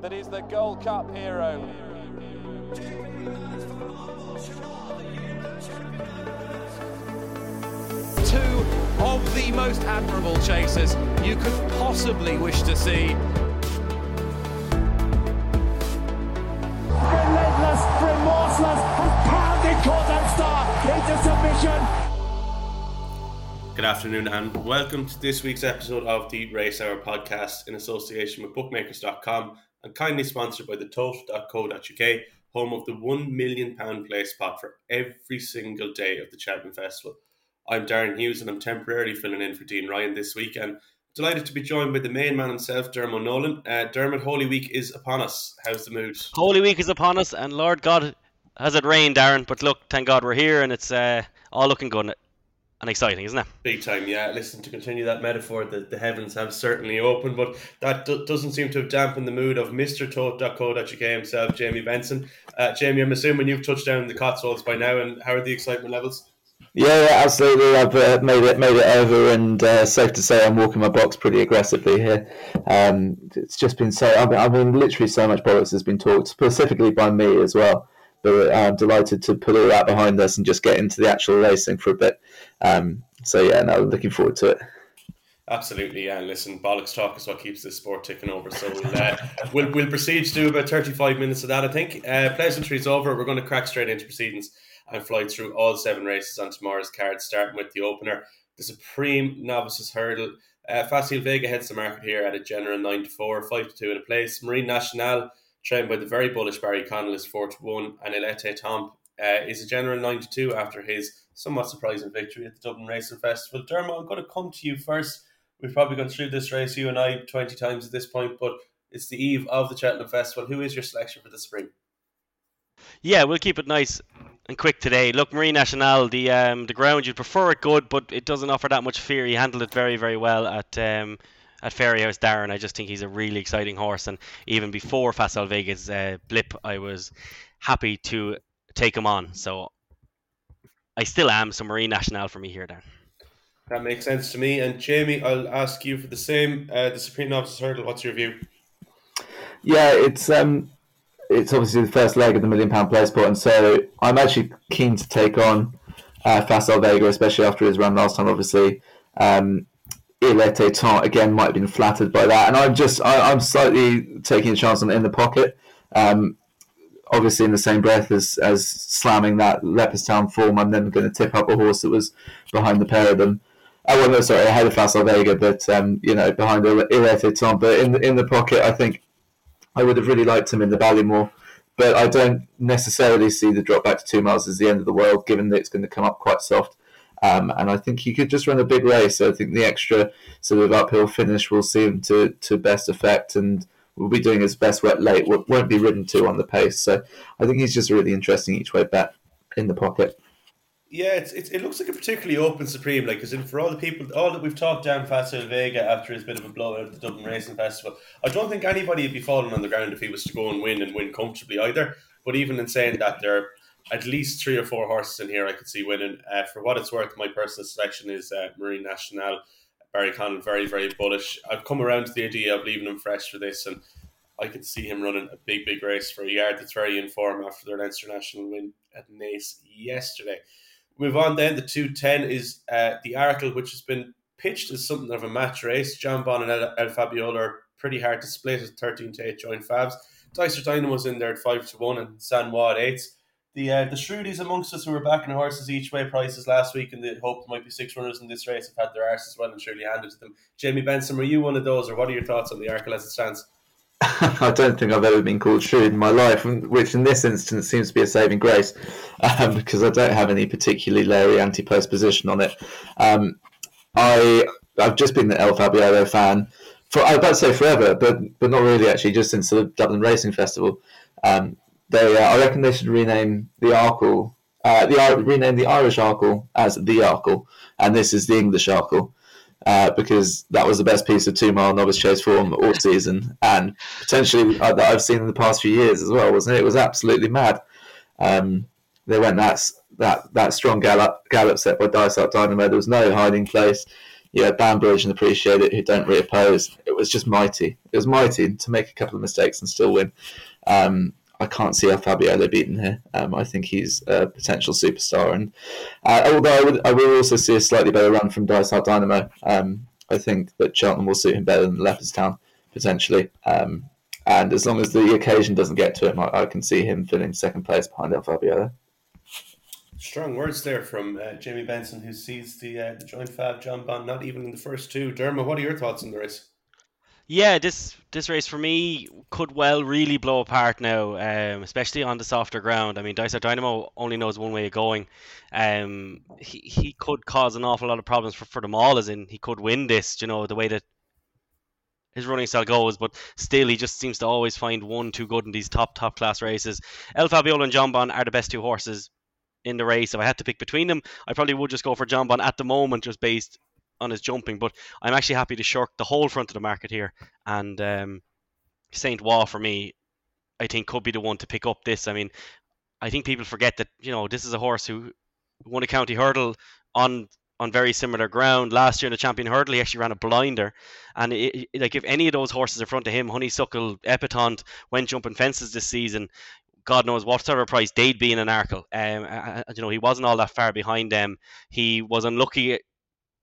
that is the Gold Cup hero. Two of the most admirable chasers you could possibly wish to see. Relentless, remorseless, and pounded Kauto Star into submission. Good afternoon and welcome to this week's episode of the Race Hour podcast in association with bookmakers.com and kindly sponsored by the tote.co.uk, home of the £1 million Placepot for every single day of the Cheltenham Festival. I'm Darren Hughes and I'm temporarily filling in for Dean Ryan this week and delighted to be joined by the main man himself, Dermot Nolan. Uh, Dermot, Holy Week is upon us. How's the mood? Holy Week is upon us and Lord God, has it rained, Darren? But look, thank God we're here and it's uh, all looking good and exciting, isn't it? Big time, yeah. Listen, to continue that metaphor, the, the heavens have certainly opened, but that do- doesn't seem to have dampened the mood of Mr. Tote.co.uk himself, Jamie Benson. Uh, Jamie, I'm assuming you've touched down the Cotswolds by now, and how are the excitement levels? Yeah, yeah, absolutely. I've uh, made it made it over, and uh, safe to say I'm walking my box pretty aggressively here. Um, it's just been so. I mean, I mean, literally so much bollocks has been talked, specifically by me as well but I'm delighted to put all that behind us and just get into the actual racing for a bit. Um, so yeah, no, looking forward to it. Absolutely. And listen, bollocks talk is what keeps this sport ticking over. So we'll, uh, we'll, we'll proceed to do about 35 minutes of that, I think. Uh, pleasantries over. We're going to crack straight into proceedings and fly through all seven races on tomorrow's card, starting with the opener, the Supreme Novices Hurdle. Uh, Facile Vega heads the market here at a general 9 to 4, 5 to 2 in a place. Marine Nationale, trained by the very bullish Barry Connell, is 4 to 1, and Il était temps uh, is a general 9 to 2 after his somewhat surprising victory at the Dublin Racing Festival. Dermot, I'm going to come to you first. We've probably gone through this race, you and I, 20 times at this point, but it's the eve of the Cheltenham Festival. Who is your selection for the spring? Yeah, we'll keep it nice and quick today. Look, Marine Nationale, the um, the ground you'd prefer it good, but it doesn't offer that much fear. He handled it very, very well at um, at Fairyhouse Darren. I just think he's a really exciting horse, and even before Facile Vega's uh, blip, I was happy to take him on. So I still am. So Marine Nationale for me here, Darren. That makes sense to me. And Jamie, I'll ask you for the same. Uh, the Supreme Novices Hurdle. What's your view? Yeah, it's um, it's obviously the first leg of the million pound Placepot, and so I'm actually keen to take on uh, Facile Vega, especially after his run last time. Obviously, um, Il était temps again might have been flattered by that, and I'm just I, am slightly taking a chance on in the pocket. Um, obviously, in the same breath as as slamming that Leopardstown form, I'm then going to tip up a horse that was behind the pair of them. Oh well, no, sorry, ahead of Facile Vega, but um, you know behind Il était. But in in the pocket, I think I would have really liked him in the Ballymore. But I don't necessarily see the drop back to two miles as the end of the world, given that it's going to come up quite soft. Um, and I think he could just run a big race. So I think the extra sort of uphill finish will see him to, to best effect and will be doing his best work late. Won't be ridden too on the pace. So I think he's just really interesting each way bet in the pocket. Yeah, it's, it's, it looks like a particularly open Supreme. Like, because for all the people, all that we've talked down Facile Vega after his bit of a blowout at the Dublin Racing Festival, I don't think anybody would be falling on the ground if he was to go and win and win comfortably either. But even in saying that, there are at least three or four horses in here I could see winning. Uh, for what it's worth, my personal selection is uh, Marine Nationale. Barry Connell, very, very bullish. I've come around to the idea of leaving him fresh for this, and I could see him running a big, big race for a yard that's very in form after their Leinster National win at Naas yesterday. Move on then. The 210 is uh, the Arkle, which has been pitched as something of a match race. Jonbon and El, El Fabiolo are pretty hard to split at 13 to 8 joint Fabs. Dysart Dynamo's in there at 5 to 1 and Saint Roi 8s the uh, the Shrewdies amongst us who were backing horses each way prices last week and the hope there might be six runners in this race have had their arses well and surely handed to them. Jamie Benson, were you one of those, or what are your thoughts on the Arkle as it stands? I don't think I've ever been called shrewd in my life, which in this instance seems to be a saving grace um, because I don't have any particularly Larry anti-post position on it. Um, I I've just been the El Fabiolo fan for I was about to say forever, but but not really actually, just since the Dublin Racing Festival. Um, they, uh, I reckon they should rename the Arkle, uh, the rename the Irish Arkle as the Arkle, and this is the English Arkle. Uh, because that was the best piece of two mile novice chase form all season, and potentially uh, that I've seen in the past few years as well, wasn't it? It was absolutely mad. Um, they went that that that strong gallop gallop set by Dice Dysart Dynamo. There was no hiding place. yeah, Banbridge and Appreciate It, who don't reoppose. It was just mighty. It was mighty to make a couple of mistakes and still win. Um, I can't see El Fabiolo beaten here. Um, I think he's a potential superstar, and uh, although I, would, I will also see a slightly better run from Dysart Dynamo. Um, I think that Cheltenham will suit him better than Leopardstown potentially. Um, and as long as the occasion doesn't get to him, I, I can see him filling second place behind El Fabiolo. Strong words there from uh, Jamie Benson, who sees the, uh, the joint fab Jonbon not even in the first two. Dermot, what are your thoughts on the race? Yeah, this this race for me could well really blow apart now, um, especially on the softer ground. I mean, Dysart Dynamo only knows one way of going. Um, he, he could cause an awful lot of problems for, for them all, as in he could win this, you know, the way that his running style goes, but still he just seems to always find one too good in these top top class races. El Fabiolo and Jonbon are the best two horses in the race. If I had to pick between them, I probably would just go for Jonbon at the moment, just based on his jumping. But I'm actually happy to shirk the whole front of the market here. And um, Saint Roi for me, I think could be the one to pick up this. I mean, I think people forget that you know this is a horse who won a county hurdle on on very similar ground last year in the champion hurdle. He actually ran a blinder, and it, like if any of those horses in front of him, Honeysuckle, Epatante, went jumping fences this season. God knows what sort of price they'd be in an Arkle. Um, uh, you know, he wasn't all that far behind them. He was unlucky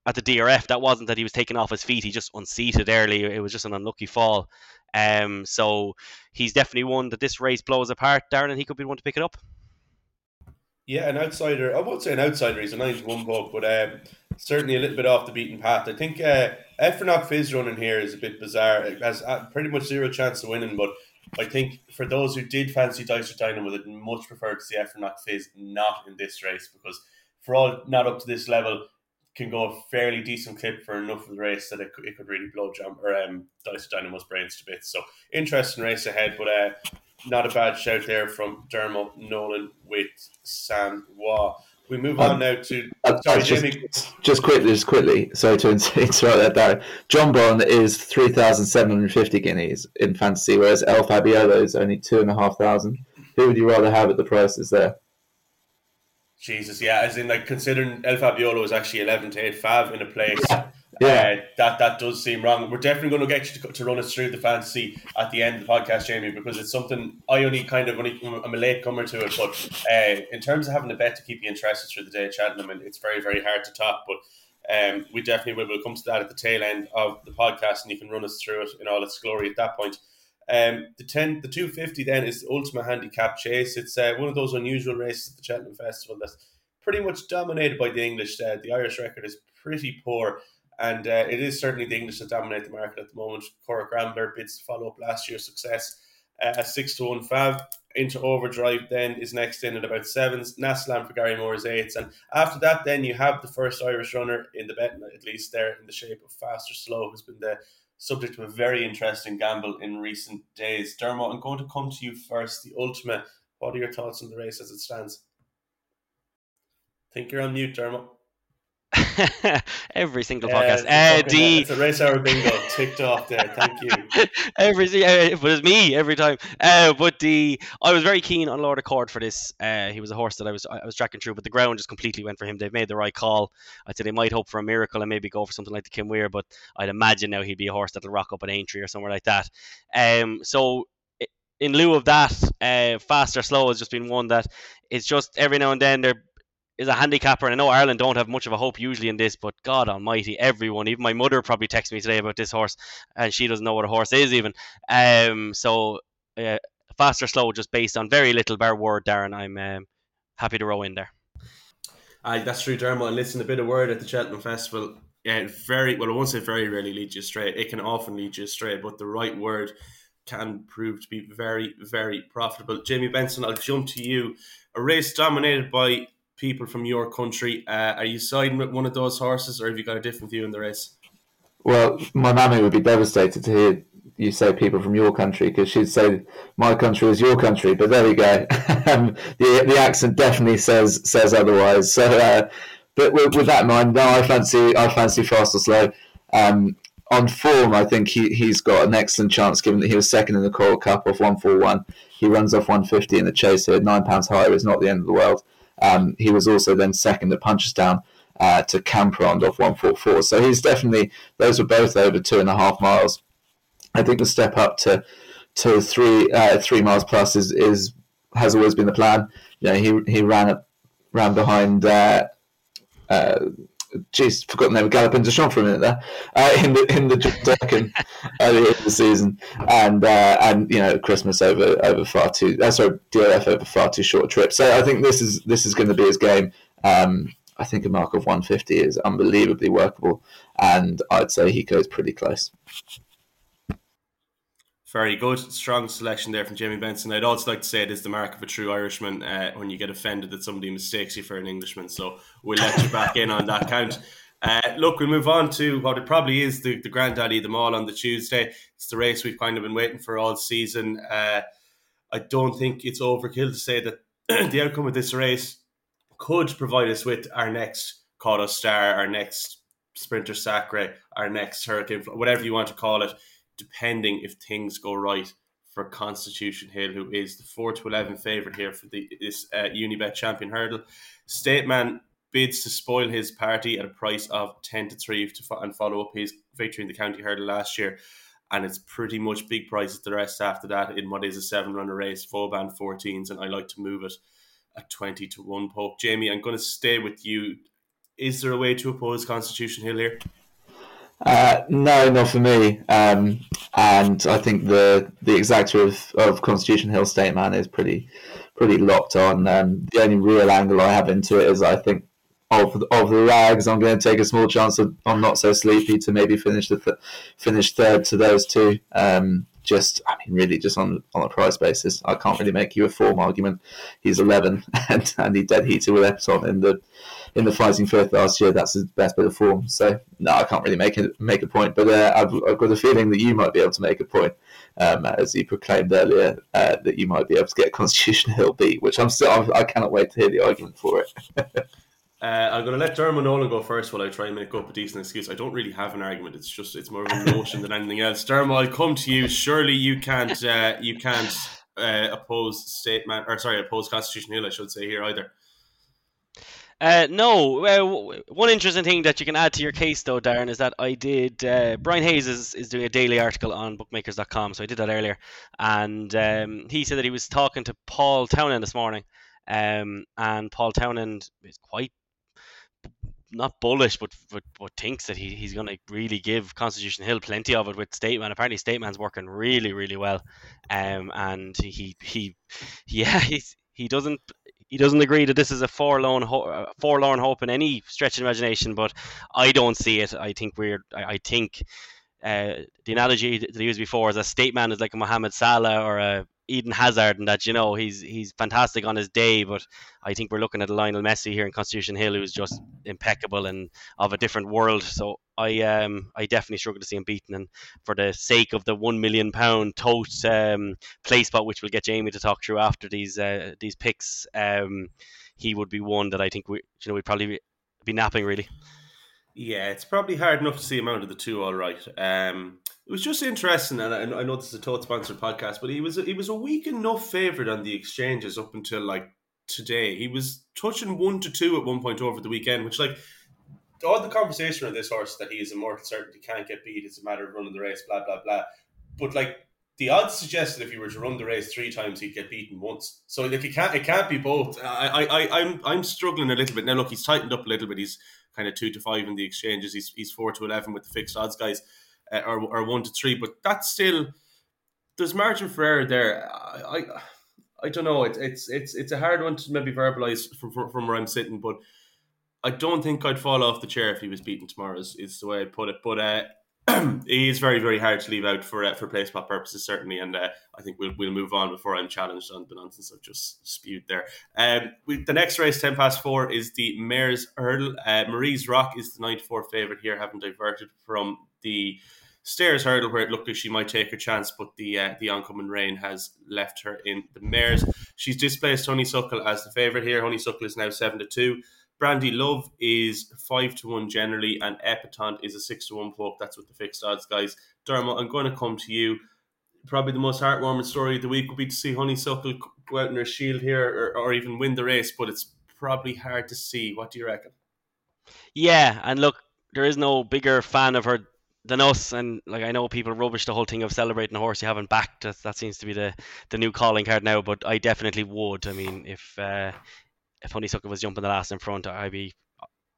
at the DRF, that wasn't that he was taken off his feet. He just unseated early. It was just an unlucky fall. Um, so he's definitely one that this race blows apart, Darren, and he could be one to pick it up. Yeah, an outsider. I won't say an outsider. He's a nine to one book, but um, certainly a little bit off the beaten path. I think uh, Ephronock Fizz running here is a bit bizarre. It has uh, pretty much zero chance of winning, but I think for those who did fancy Dysart Dynamo, would much prefer to see Ephronock Fizz not in this race because for all not up to this level, can go a fairly decent clip for enough of the race that it could, it could really blow jump or um, Dysart Dynamo's brains to bits. So interesting race ahead, but uh, not a bad shout there from Dermot Nolan with Saint Roi. We move on um, now to uh, sorry, just, Jamie. Just quickly, just quickly. Sorry to interrupt that. John Jonbon is three thousand seven hundred fifty guineas in fantasy, whereas El Fabiolo is only two and a half thousand. Who would you rather have at the prices there? Jesus, yeah, as in like considering El Fabiolo is actually eleven to eight five in a place. Yeah, uh, that that does seem wrong. We're definitely going to get you to, to run us through the fantasy at the end of the podcast, Jamie, because it's something I only kind of only I'm a late comer to it. But uh, in terms of having a bet to keep you interested through the day Cheltenham, and it's very very hard to top. But um, we definitely will. We'll come to that at the tail end of the podcast, and you can run us through it in all its glory at that point. Um, the ten, the two fifty then is the Ultima handicap chase. It's uh, one of those unusual races at the Cheltenham Festival that's pretty much dominated by the English. Uh, the Irish record is pretty poor, and uh, it is certainly the English that dominate the market at the moment. Corach Rambler bids to follow up last year's success. Uh, a six to one Fav into overdrive then is next in at about sevens. Nassalam for Gary Moore is eights, and after that, then you have the first Irish runner in the bet, at least there in the shape of Fastorslow, who's been the subject of a very interesting gamble in recent days. Dermot, I'm going to come to you first. The Ultima, what are your thoughts on the race as it stands? I think you're on mute, Dermot. Every single podcast. Uh, D. It's a race hour bingo ticked off there. Thank you. every uh, but it's me every time. Uh, but the I was very keen on Lord Accord for this. Uh, he was a horse that I was I was tracking through, but the ground just completely went for him. They've made the right call. I said they might hope for a miracle and maybe go for something like the Kim Muir, but I'd imagine now he'd be a horse that'll rock up an Aintree or somewhere like that. Um, so in lieu of that, uh, Fastorslow has just been one that it's just every now and then they're is a handicapper, and I know Ireland don't have much of a hope usually in this, but God Almighty, everyone, even my mother probably texted me today about this horse, and she doesn't know what a horse is even. Um, so uh, Fastorslow, just based on very little bar word, Darren. I'm um, happy to row in there. Aye, that's true, Dermot. And listen, a bit of word at the Cheltenham Festival. Yeah, very well. I won't say very rarely leads you astray. It can often lead you astray, but the right word can prove to be very, very profitable. Jamie Benson, I'll jump to you. A race dominated by people from your country. Uh, are you siding with one of those horses, or have you got a different view in the race? Well, my mammy would be devastated to hear you say people from your country because she'd say my country is your country. But there we go. um, the the accent definitely says says otherwise. So, uh, but with, with, that in mind, no, I fancy I fancy Fastorslow. Um, on form, I think he he's got an excellent chance given that he was second in the Coral Cup off one four one. He runs off one fifty in the chase here. Nine pounds higher is not the end of the world. Um, he was also then second at Punchestown. uh, to Camperond off 144. So he's definitely, those were both over two and a half miles. I think the step up to to three uh, three miles plus is, is has always been the plan. You know, he he ran ran behind. Uh, uh, Jeez, forgot the name of Galopin Des Champs for a minute there. Uh, in the in the Durkan earlier in the season, and uh, and you know Christmas over over far too. Uh, sorry, DOF over far too short a trip. So I think this is this is going to be his game. Um, I think a mark of 150 is unbelievably workable, and I'd say he goes pretty close. Very good, strong selection there from Jamie Benson. I'd also like to say it is the mark of a true Irishman uh, when you get offended that somebody mistakes you for an Englishman. So we'll let you back in on that count. Uh, look, we'll move on to what it probably is the, the granddaddy of them all on the Tuesday. It's the race we've kind of been waiting for all season. Uh, I don't think it's overkill to say that the outcome of this race could provide us with our next Kauto Star, our next Sprinter Sacre, our next Hurricane, whatever you want to call it depending if things go right for Constitution Hill, who is the 4 to 11 favourite here for the, this uh, Unibet Champion Hurdle. State Man bids to spoil his party at a price of 10 to 3 to fo- and follow up his victory in the county hurdle last year. And it's pretty much big prices the rest after that in what is a seven runner race, Vauban 14s, and I like to move it at 20 to 1 poke. Jamie, I'm going to stay with you. Is there a way to oppose Constitution Hill here? Uh, no, not for me. Um, and I think the the exacta of, of Constitution Hill State Man is pretty pretty locked on. Um, the only real angle I have into it is I think of of the rags, I'm going to take a small chance of, on not so sleepy to maybe finish the th- finish third to those two. Um, just I mean, really, just on on a price basis, I can't really make you a form argument. He's 11 and and he dead heated with Epsom in the in the fighting fifth last year. That's his best bit of form. So no, I can't really make it make a point. But uh, I've, I've, got a feeling that you might be able to make a point, um, as you proclaimed earlier, uh, that you might be able to get Constitution Hill beat. Which I'm still I'm, I cannot wait to hear the argument for it. Uh, I'm going to let Dermot Nolan go first while I try and make up a decent excuse. I don't really have an argument. It's just it's more of a notion than anything else. Dermot, I'll come to you. Surely you can't uh, you can't uh, oppose statement or sorry oppose Constitution Hill. I should say here either. Uh, no, uh, one interesting thing that you can add to your case, though, Darren, is that I did. Uh, Brian Hayes is, is doing a daily article on bookmakers.com, so I did that earlier. And um, he said that he was talking to Paul Townend this morning. Um, and Paul Townend is quite not bullish, but but, but thinks that he, he's going to really give Constitution Hill plenty of it with State Man. Apparently, State Man's working really really well, um, and he he yeah he's he doesn't he doesn't agree that this is a forlorn ho- uh, forlorn hope in any stretch of imagination, but I don't see it. I think we're I, I think uh, the analogy that he used before is a State Man is like a Mohamed Salah or a Eden Hazard, and that you know he's he's fantastic on his day, but I think we're looking at Lionel Messi here in Constitution Hill who's just impeccable and of a different world. So I um I definitely struggle to see him beaten, and for the sake of the one million pound tote um, Placepot, which we'll get Jamie to talk through after these uh, these picks, um, he would be one that I think we you know we'd probably be, napping really. Yeah, it's probably hard enough to see him out of the two. All right. Um, it was just interesting, and I, I know this is a tote sponsored podcast, but he was he was a weak enough favourite on the exchanges up until like today. He was touching one to two at one point over the weekend, which like all the conversation on this horse that he is immortal certainty can't get beat. It's a matter of running the race, blah blah blah. But like the odds suggest that if he were to run the race three times, he'd get beaten once. So like it can't it can't be both. I I I'm I'm struggling a little bit now. Look, he's tightened up a little bit. He's kind of two to five in the exchanges. He's he's four to eleven with the fixed odds guys, uh, or or one to three. But that's still there's margin for error there. I. I I don't know. It, it's it's it's a hard one to maybe verbalize from, from, from where I'm sitting, but I don't think I'd fall off the chair if he was beaten tomorrow. Is, is the way I put it. But uh, he is very very hard to leave out for uh, for Placepot purposes certainly, and uh, I think we'll we'll move on before I'm challenged on the nonsense I've just spewed there. Um, we, the next race, ten past four, is the Mares Hurdle. Uh, Marie's Rock is the 94 favourite here, having diverted from the Stayers' Hurdle, where it looked like she might take her chance, but the uh, the oncoming rain has left her in the Mares. She's displaced Honeysuckle as the favourite here. Honeysuckle is now seven to two. Brandy Love is five to one generally, and Epatante is a six to one poke. That's with the fixed odds, guys. Dermot, I'm going to come to you. Probably the most heartwarming story of the week would be to see Honeysuckle go out in her shield here, or, or even win the race. But it's probably hard to see. What do you reckon? Yeah, and look, there is no bigger fan of her than us. And like I know people rubbish the whole thing of celebrating a horse you haven't backed. That, that seems to be the the new calling card now. But I definitely would. I mean, if uh, if Honeysuckle was jumping the last in front, I'd be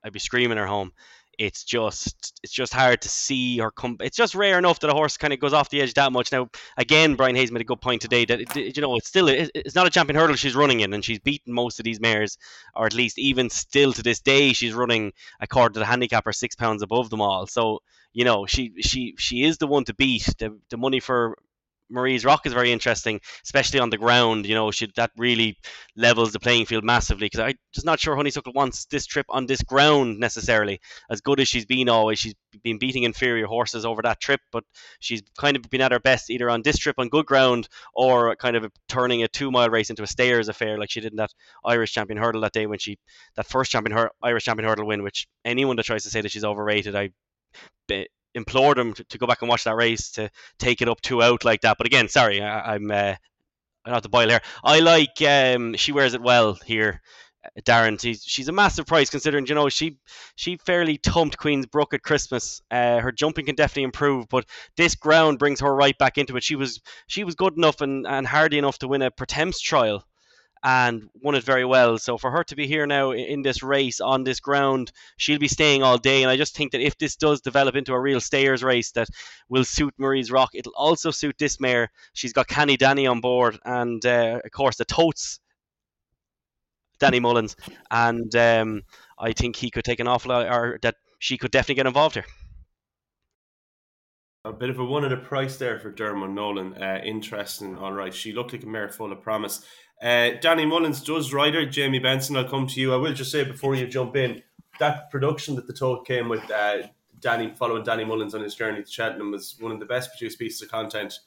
I'd be screaming her home it's just it's just hard to see or come. It's just rare enough that a horse kind of goes off the edge that much. Now, again, Brian Hayes made a good point today that it, you know it's still it's not a champion hurdle she's running in, and she's beaten most of these mares, or at least even still to this day, she's running according to the handicapper six pounds above them all. So you know she she she is the one to beat. The the money for Marie's Rock is very interesting, especially on the ground. You know, should that really levels the playing field massively because I'm just not sure Honeysuckle wants this trip on this ground necessarily. As good as she's been always, she's been beating inferior horses over that trip, but she's kind of been at her best either on this trip on good ground or kind of turning a two mile race into a stayers affair like she did in that Irish champion hurdle that day when she that first champion Irish champion hurdle win. Which anyone that tries to say that she's overrated, I implore them to, to, go back and watch that race to take it up two out like that. But again, sorry, I, am uh, not the boil here. I like um, she wears it well here. Darren, she's, she's a massive price considering you know she she fairly thumped Queen's Brook at Christmas. Uh, her jumping can definitely improve, but this ground brings her right back into it. She was she was good enough and, and hardy enough to win a Pertemps trial and won it very well. So for her to be here now in this race on this ground, she'll be staying all day. And I just think that if this does develop into a real stayers race that will suit Marie's Rock, it'll also suit this mare. She's got Canny Danny on board, and uh, of course the totes. Danny Mullins, and um, I think he could take an awful lot, or that she could definitely get involved here. A bit of a one at a price there for Dermot Nolan. Uh, interesting. All right, she looked like a mare full of promise. Uh, Danny Mullins does rider. Jamie Benson, I'll come to you. I will just say before you jump in, that production that the talk came with uh, Danny following Danny Mullins on his journey to Cheltenham was one of the best produced pieces of content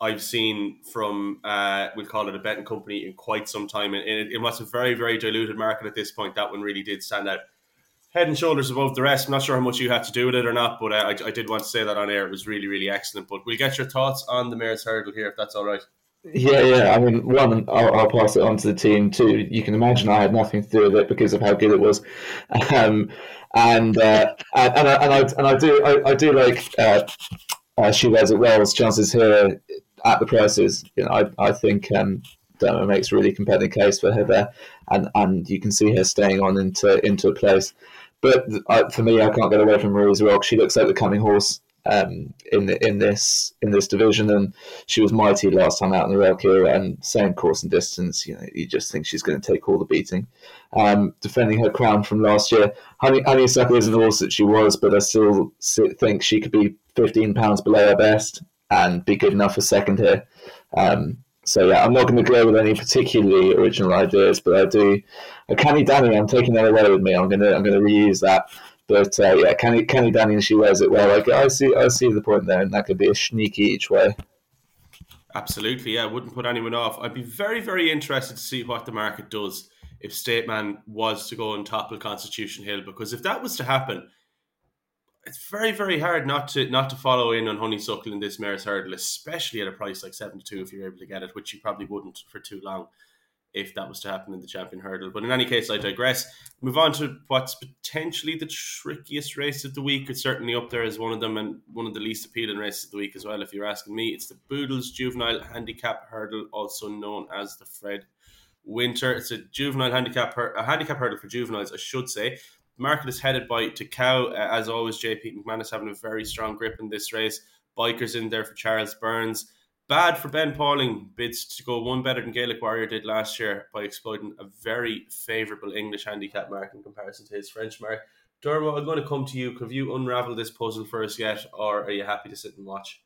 I've seen from uh, we'll call it a betting company in quite some time. And it, it was a very very diluted market at this point. That one really did stand out head and shoulders above the rest. I'm not sure how much you had to do with it or not, but uh, I, I, did want to say that on air. It was really, really excellent. But we'll get your thoughts on the Mares Hurdle here, if that's all right. Yeah, yeah. I mean, one, I'll, I'll, pass it on to the team. Two, you can imagine I had nothing to do with it because of how good it was, um, and, uh, and and I, and I and I do I, I do like uh, uh, she wears it well. Chances here at the prices, you know, I I think um, Dermo makes a really compelling case for her there, and and you can see her staying on into into a place. But uh, for me, I can't get away from Marie's Rock. She looks like the coming horse um, in the, in this in this division, and she was mighty last time out in the Relkeel, and same course and distance. You know, you just think she's going to take all the beating. Um, defending her crown from last year, Honey Honeysuckle is an horse that she was, but I still think she could be fifteen pounds below her best and be good enough for second here. Um, so yeah, I'm not going to go with any particularly original ideas, but I do. Uh, Canny Danny, I'm taking that away with me. I'm gonna I'm gonna reuse that. But uh, yeah, Kenny, Danny and she wears it well. Like I see I see the point there, and that could be a sneaky each way. Absolutely, yeah. Wouldn't put anyone off. I'd be very very interested to see what the market does if State Man was to go and topple Constitution Hill, because if that was to happen, it's very very hard not to not to follow in on honeysuckle in this mare's hurdle especially at a price like 72 if you're able to get it which you probably wouldn't for too long if that was to happen in the champion hurdle but in any case i digress move on to what's potentially the trickiest race of the week it's certainly up there as one of them and one of the least appealing races of the week as well if you're asking me it's the boodles juvenile handicap hurdle also known as the fred winter it's a juvenile handicap a handicap hurdle for juveniles i should say market is headed by Takao. As always, JP McManus having a very strong grip in this race. Bikers in there for Charles Byrnes. Bad for Ben Pauling, bids to go one better than Gaelic Warrior did last year by exploiting a very favourable English handicap mark in comparison to his French mark. Dermo, I'm going to come to you. Have you unravelled this puzzle for us yet, or are you happy to sit and watch?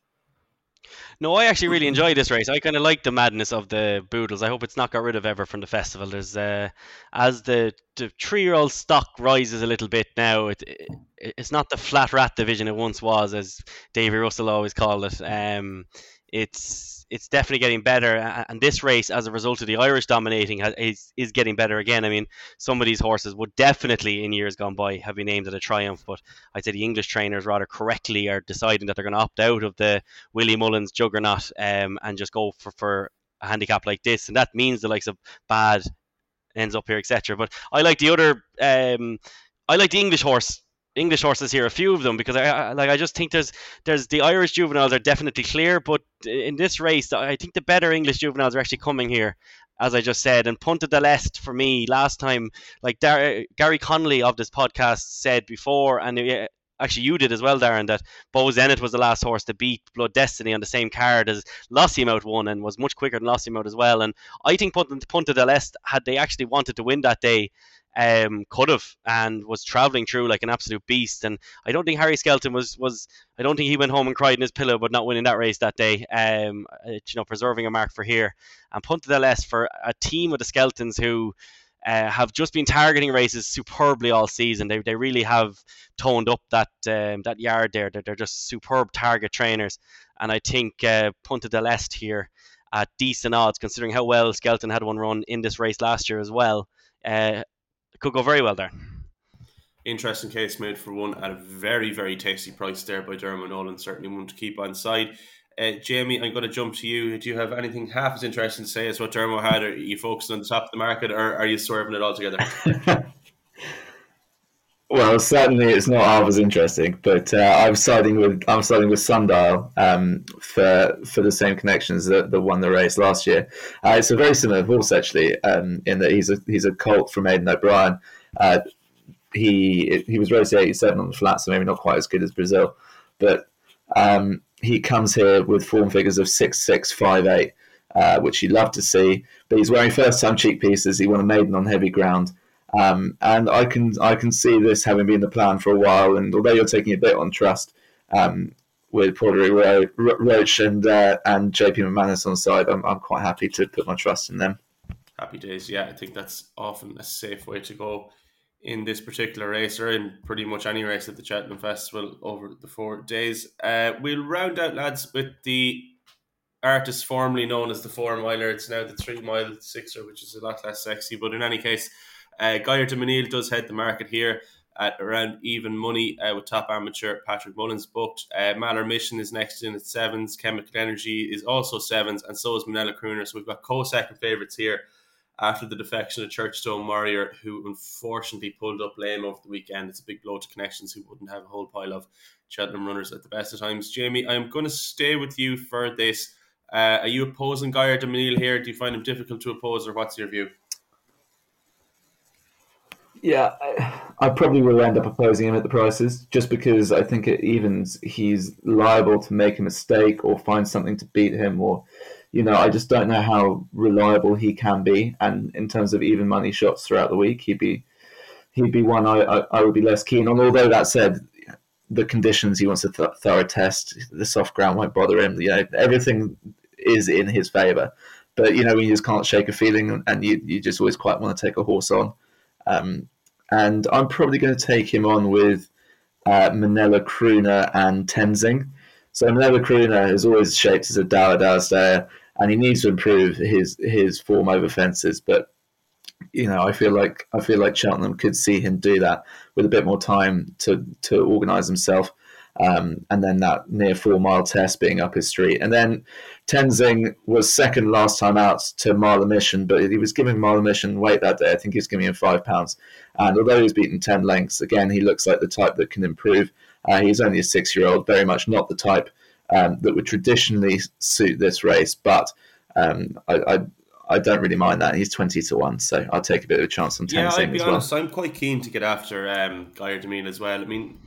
No, I actually really enjoy this race. I kind of like the madness of the Boodles. I hope it's not got rid of ever from the festival. There's uh, as the, the three-year-old stock rises a little bit now. It, it, it's not the flat rat division it once was, as Davy Russell always called it. Um, it's it's definitely getting better. And this race, as a result of the Irish dominating, is is getting better again. I mean, some of these horses would definitely, in years gone by, have been aimed at a triumph. But I'd say the English trainers rather correctly are deciding that they're going to opt out of the Willie Mullins juggernaut um, and just go for for a handicap like this. And that means the likes of bad ends up here, etc. But I like the other. Um, I like the English horse English horses here, a few of them, because I, I, like I just think there's there's the Irish juveniles are definitely clear, but in this race, I think the better English juveniles are actually coming here, as I just said. And Punta del Este for me last time, like Dar- Gary Connolly of this podcast said before, and uh, actually you did as well, Darren, that Beau Zenith was the last horse to beat Blood Destiny on the same card as Lossiemouth won and was much quicker than Lossiemouth as well. And I think Punta, del Este, had they actually wanted to win that day, um, could have and was traveling through like an absolute beast. And I don't think Harry Skelton was was I don't think he went home and cried in his pillow, but not winning that race that day. Um, uh, you know, preserving a mark for here and Punta del Este for a team of the Skeltons who. Uh, have just been targeting races superbly all season. They, they really have toned up that um, that yard there. They're, they're just superb target trainers, and I think uh, Punta del Este here at decent odds, considering how well Skelton had one run in this race last year as well. Uh, could go very well there. Interesting case made for one at a very, very tasty price there by Dermot Nolan. Certainly one to keep on side. Uh, Jamie, I'm going to jump to you. Do you have anything half as interesting to say as what Dermo had? Are you focused on the top of the market or are you swerving it all together? well, certainly it's not half as interesting, but uh, I'm siding with I'm siding with Sundial um, for for the same connections that, that won the race last year. Uh, it's a very similar horse actually, um, in that he's a he's a colt from Aidan O'Brien. Uh, he he was race 87 on the flat, so maybe not quite as good as Brazil, but um, he comes here with form figures of six six five eight, uh, which you love to see. But he's wearing first time cheek pieces. He won a maiden on heavy ground, um, and I can I can see this having been the plan for a while. And although you're taking a bit on trust um, with Porter Ro- Roche and uh, and JP McManus on side, I'm, I'm quite happy to put my trust in them. Happy days, yeah. I think that's often a safe way to go in this particular race or in pretty much any race at the Cheltenham Festival over the four days. Uh, we'll round out, lads, with the artist formerly known as the four miler. It's now the three mile sixer, which is a lot less sexy. But in any case, uh, Gaillard du Mesnil does head the market here at around even money uh, with top amateur Patrick Mullins booked. Uh, Mission is next in at sevens. Chemical Energy is also sevens, and so is Minella Crooner. So we've got co second favourites here after the defection of Churchstown Warrior, who unfortunately pulled up lame over the weekend. It's a big blow to connections who wouldn't have a whole pile of Cheltenham runners at the best of times. Jamie, I'm going to stay with you for this. Uh, are you opposing Gaillard du Mesnil here? Do you find him difficult to oppose, or what's your view? Yeah, I, I, probably will end up opposing him at the prices just because I think it evens he's liable to make a mistake or find something to beat him or you know, I just don't know how reliable he can be. And in terms of even money shots throughout the week, he'd be he'd be one I, I, I would be less keen on. Although that said, the conditions he wants a th- thorough test, the soft ground won't bother him. You know, everything is in his favour. But you know, when you just can't shake a feeling, and you, you just always quite want to take a horse on. Um, and I'm probably going to take him on with uh, Minella Crooner and Tenzing. So Minella Crooner is always shaped as a Dower Dower stayer and he needs to improve his his form over fences. But you know, I feel like I feel like Cheltenham could see him do that with a bit more time to to organise himself. Um, and then that near four mile test being up his street. And then Tenzing was second last time out to Mahler Mission, but he was giving Mahler Mission weight that day. I think he was giving him five pounds. And although he's beaten 10 lengths, again, he looks like the type that can improve. Uh, he's only a six year old, very much not the type um, that would traditionally suit this race. But um, I, I, I don't really mind that. He's twenty to one, so I'll take a bit of a chance on Tenzing yeah, I'd be honest. Well. I'm quite keen to get after um, du Mesnil as well. I mean,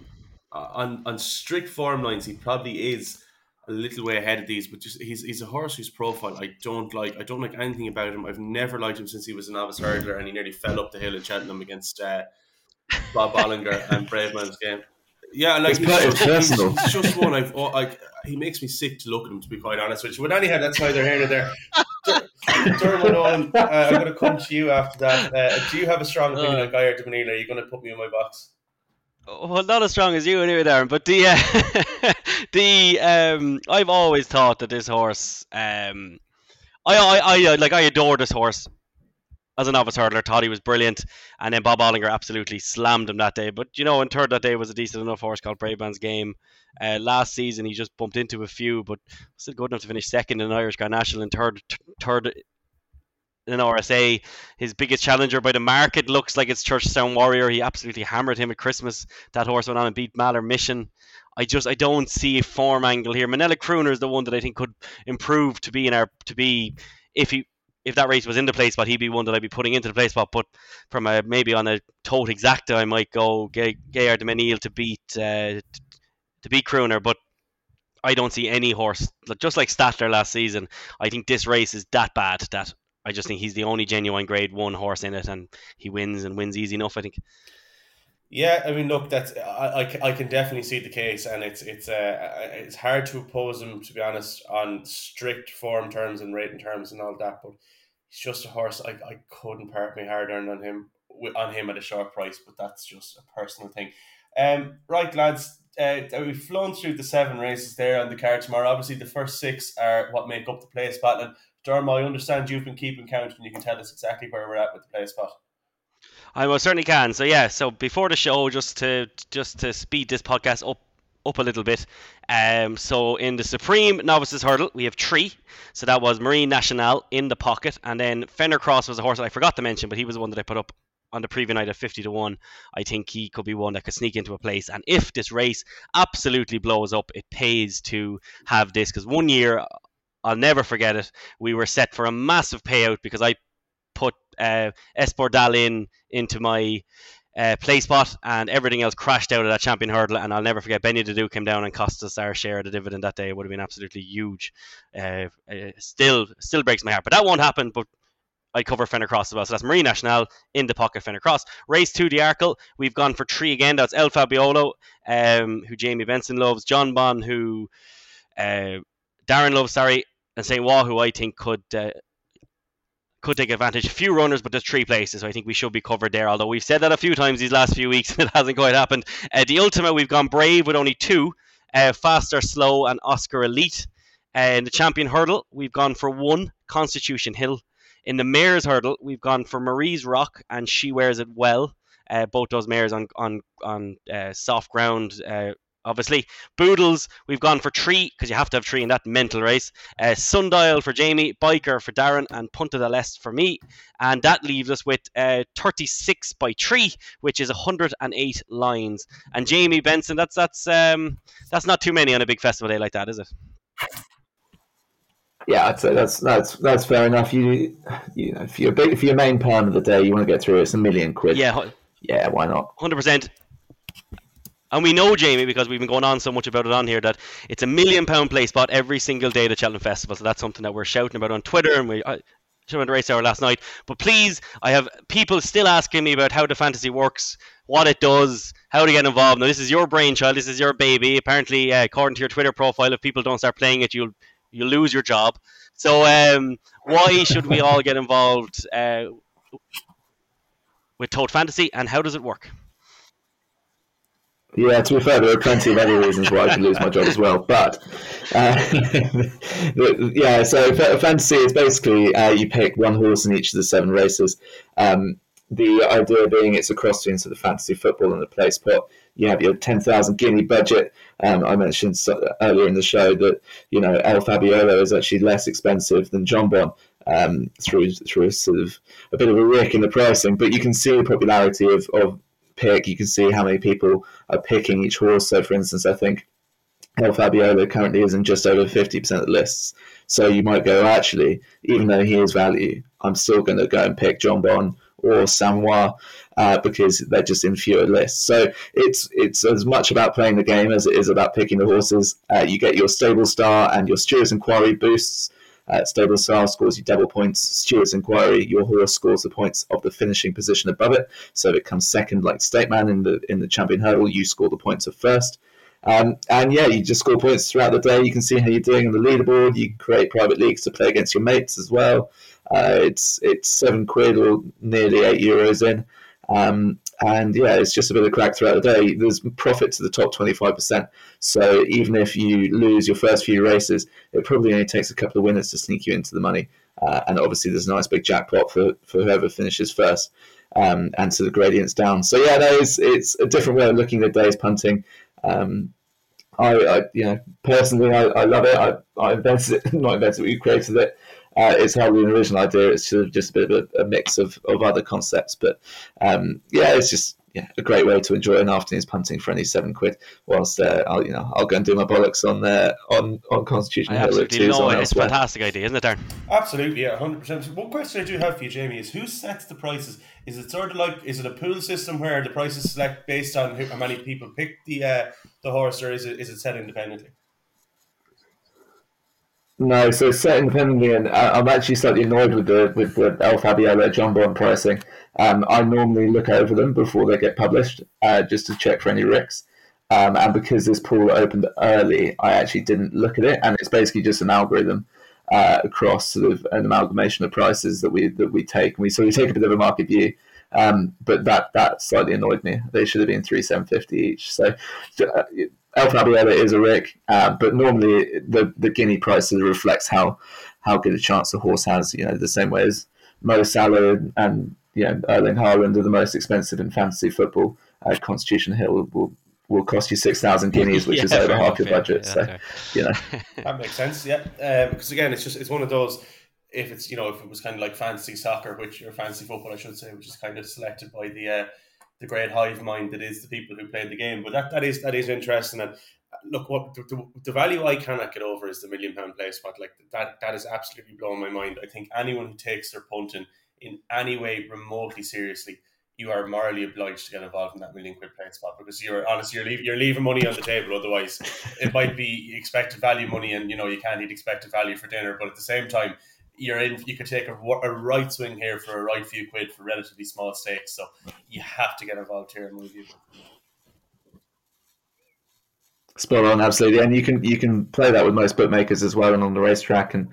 on on strict form lines, he probably is a little way ahead of these, but just he's he's a horse whose profile I don't like. I don't like anything about him. I've never liked him since he was a novice hurdler, and he nearly fell up the hill in Cheltenham against uh, Bob Olinger and Bravemansgame. game. Yeah, like he's just, he's, just, one I've oh, like. He makes me sick to look at him, to be quite honest with you. But anyhow, that's neither here nor there. Dermot Nolan, uh, I'm going to come to you after that. Uh, do you have a strong opinion uh, on du Mesnil? Are you going to put me in my box? Well, not as strong as you anyway, Darren. But the uh, the um, I've always thought that this horse, um, I, I I uh, like I adore this horse as a novice hurdler, thought he was brilliant, and then Bob Olinger absolutely slammed him that day. But you know, in third that day was a decent enough horse called Bravemansgame. Uh, last season, he just bumped into a few, but still good enough to finish second in Irish Grand National and third, third in RSA. His biggest challenger by the market looks like it's Churchstown Warrior. He absolutely hammered him at Christmas. That horse went on and beat Mahler Mission. I just I don't see a form angle here. Minella Crooner is the one that I think could improve to be in our to be if he if that race was in the Placepot, he'd be one that I'd be putting into the Placepot. But from a maybe on a tote exacta, I might go Gaillard du Mesnil to beat uh, to beat Crooner. But I don't see any horse just like Stattler last season. I think this race is that bad that I just think he's the only genuine Grade One horse in it, and he wins and wins easy enough. I think. Yeah, I mean, look, that's I, I, I can definitely see the case, and it's it's uh, it's hard to oppose him to be honest on strict form terms and rating terms and all that. But he's just a horse I, I couldn't part my hard earned on him on him at a short price, but that's just a personal thing. Um, right, lads, uh, we've flown through the seven races there on the card tomorrow. Obviously, the first six are what make up the place battle. And I understand you've been keeping count, and you can tell us exactly where we're at with the Placepot. I most certainly can. So yeah, so before the show, just to just to speed this podcast up up a little bit. Um, so in the Supreme Novices Hurdle, we have three. So that was Marine Nationale in the pocket, and then Fennor Cross was a horse that I forgot to mention, but he was the one that I put up on the preview night at 50 to 1. I think he could be one that could sneak into a place. And if this race absolutely blows up, it pays to have this because one year I'll never forget it. We were set for a massive payout because I put uh, Espoir d'Allen in into my uh, Placepot, and everything else crashed out of that champion hurdle. And I'll never forget Benny Dedu came down and cost us our share of the dividend that day. It would have been absolutely huge. Uh, uh, still, still breaks my heart, but that won't happen. But I cover Fennor Cross as well. So that's Marine Nationale in the pocket Fennor Cross. Race two, the Arkle. We've gone for three again. That's El Fabiolo, um, who Jamie Benson loves, Jonbon, who uh, Darren loves, sorry, and Saint Roi, I think could uh, could take advantage. A few runners, but there's three places, so I think we should be covered there. Although we've said that a few times these last few weeks, it hasn't quite happened. Uh, the Ultima, we've gone brave with only two, uh, faster, slow, and Oscar Elite. Uh, in the champion hurdle, we've gone for one, Constitution Hill. In the mares hurdle, we've gone for Marie's Rock, and she wears it well. Uh, both those mares on on on uh, soft ground uh, obviously. Boodles, we've gone for three because you have to have three in that mental race. Uh, Sundial for Jamie, Biker for Darren, and Punta del Est for me. And that leaves us with uh, 36 by three, which is 108 lines. And Jamie Benson, that's that's um, that's not too many on a big festival day like that, is it? Yeah, I'd say that's that's that's fair enough. You you know, if you're big, if your main plan of the day, you want to get through, it, it's a million quid. Yeah, yeah, why not? Hundred percent. And we know, Jamie, because we've been going on so much about it on here, that it's a million pound Placepot every single day at the Cheltenham Festival. So that's something that we're shouting about on Twitter and we. I, the race hour last night, but please, I have people still asking me about how the fantasy works, what it does, how to get involved. Now, this is your brainchild, this is your baby. Apparently, uh, according to your Twitter profile, if people don't start playing it, you'll you lose your job. So, um, why should we all get involved uh, with Tote Fantasy, and how does it work? Yeah, to be fair, there are plenty of other reasons why I could lose my job as well. But uh, yeah, so fantasy is basically uh, you pick one horse in each of the seven races. Um, the idea being it's a cross between sort of fantasy football and the Placepot. You have your 10,000 guinea budget. Um, I mentioned earlier in the show that, you know, El Fabiolo is actually less expensive than Jonbon um, through through sort of a bit of a rick in the pricing. But you can see the popularity of, of pick. You can see how many people are picking each horse. So, for instance, I think El Fabiolo currently is in just over 50% of the lists. So you might go, actually, even though he is value, I'm still going to go and pick Jonbon or Saint Roi uh, because they're just in fewer lists. So it's it's as much about playing the game as it is about picking the horses. Uh, you get your stable star and your Stewards Inquiry boosts. Uh, stable star scores you double points. Stewards Inquiry, your horse scores the points of the finishing position above it. So if it comes second, like State Man in the in the champion hurdle, you score the points of first. Um, and yeah, you just score points throughout the day. You can see how you're doing on the leaderboard. You create private leagues to play against your mates as well. Uh, it's it's seven quid or nearly eight euros in. Um, and yeah, it's just a bit of crack throughout the day. There's profit to the top 25%. So even if you lose your first few races, it probably only takes a couple of winners to sneak you into the money. Uh, and obviously, there's a nice big jackpot for, for whoever finishes first. Um, and so the gradient's down. So yeah, no, it's, it's a different way of looking at days punting. Um, I, I, you know, personally, I, I love it. I, I invented it, not invented it, created it. Uh, it's hardly an original idea. It's sort of just a bit of a, a mix of, of other concepts. But um, yeah, it's just yeah, a great way to enjoy an afternoon's punting for only seven quid. Whilst uh, I'll you know I'll go and do my bollocks on uh, on on Constitution I Hill at absolutely know Tuesday it. It's a fantastic idea, isn't it, Darren? Absolutely, yeah, hundred percent. One question I do have for you, Jamie, is who sets the prices? Is it sort of like is it a pool system where the prices select based on how many people pick the uh, the horse, or is it is it set independently? No, so set independently, and I- I'm actually slightly annoyed with the with the El Fabiolo John Bond pricing. Um, I normally look over them before they get published, uh, just to check for any risks. Um, and because this pool opened early, I actually didn't look at it, and it's basically just an algorithm uh, across sort of an amalgamation of prices that we that we take. And we so we take a bit of a market view, um, but that that slightly annoyed me. They should have been three seven fifty each. So. El Fabiolo is a Rick, uh, but normally the the guinea price reflects how how good a chance the horse has. You know, the same way as Mo Salah and you know Erling Haaland are the most expensive in fantasy football. Uh, Constitution Hill will will cost you six thousand guineas, which is over half your yeah, budget. yeah, so you know, That makes sense, yeah. Uh, because again, it's just it's one of those. If it's you know if it was kind of like fantasy soccer, which or fantasy football, I should say, which is kind of selected by the uh, the great hive mind that is the people who play the game. But that, that is that is interesting. And uh, look, what the, the, value I cannot get over is the million pound Placepot. Like that that is absolutely blowing my mind. I think anyone who takes their punting in any way remotely seriously. You are morally obliged to get involved in that million quid Placepot because you're honestly you're, leave, you're leaving money on the table. Otherwise, it might be expected value money, and you know you can't eat expected value for dinner. But at the same time, you're in. You could take a, a right swing here for a right few quid for relatively small stakes. So you have to get involved here in my view. spot on, absolutely. And you can you can play that with most bookmakers as well, and on the racetrack, and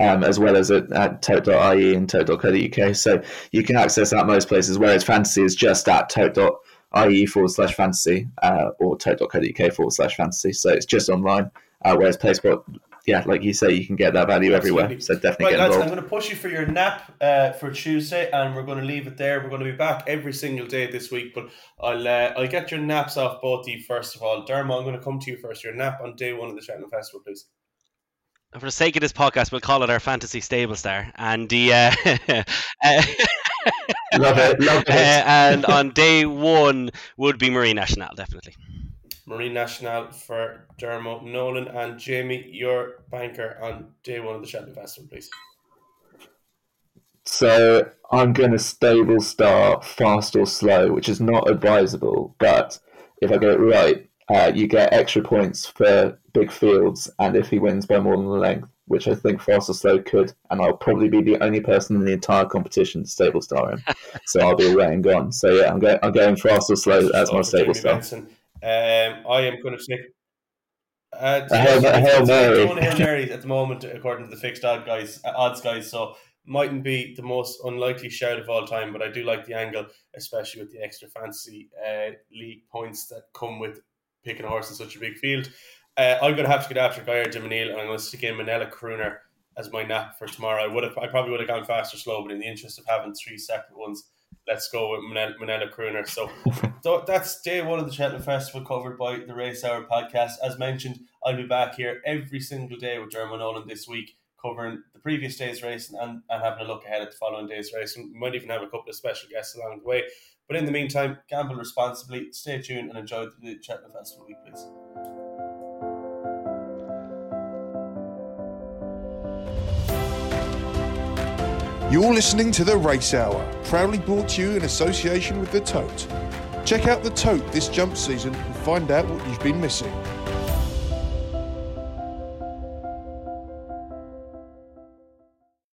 um, as well as at, at tote.ie and tote.co.uk. So you can access that most places. Whereas fantasy is just at tote.ie forward slash fantasy uh, or tote.co.uk forward slash fantasy. So it's just online. Uh, whereas Placepot, yeah, like you say, you can get that value everywhere. So definitely Right, get lads, I'm going to push you for your nap uh, for Tuesday, and we're going to leave it there. We're going to be back every single day this week, but I'll uh, I'll get your naps off both of you first of all. Dermo, I'm going to come to you first. Your nap on day one of the Cheltenham Festival, please. And For the sake of this podcast, we'll call it our fantasy stable star. And the uh, uh, Love it, love it. uh, and on day one would be Marine Nationale, definitely. Marine Nationale for Dermo, Nolan, and Jamie. Your banker on day one of the Cheltenham Festival, please. So I'm going to stable star Fastorslow, which is not advisable. But if I get it right, uh, you get extra points for big fields, and if he wins by more than the length, which I think Fastorslow could, and I'll probably be the only person in the entire competition to stable star him. so I'll be away and gone. So yeah, I'm going. I'm going Fastorslow as my stable star. Benson. Um, I am going to take. Uh, Hail- a Hail Mary. Hail at the moment, according to the fixed odd guys, uh, odds guys. So mightn't be the most unlikely shout of all time, but I do like the angle, especially with the extra fancy uh, league points that come with picking a horse in such a big field. Uh, I'm going to have to get after Gaillard du Mesnil, and I'm going to stick in Minella Crooner as my nap for tomorrow. I would have, I probably would have gone Fastorslow, but in the interest of having three separate ones, let's go with Minella, Crooner. So so that's day one of the Cheltenham Festival covered by the Race Hour podcast. As mentioned, I'll be back here every single day with Dermot Nolan this week, covering the previous day's race and, and having a look ahead at the following day's race. We might even have a couple of special guests along the way. But in the meantime, gamble responsibly, stay tuned, and enjoy the Cheltenham Festival week, please. You're listening to The Race Hour, proudly brought to you in association with The Tote. Check out The Tote this jump season and find out what you've been missing.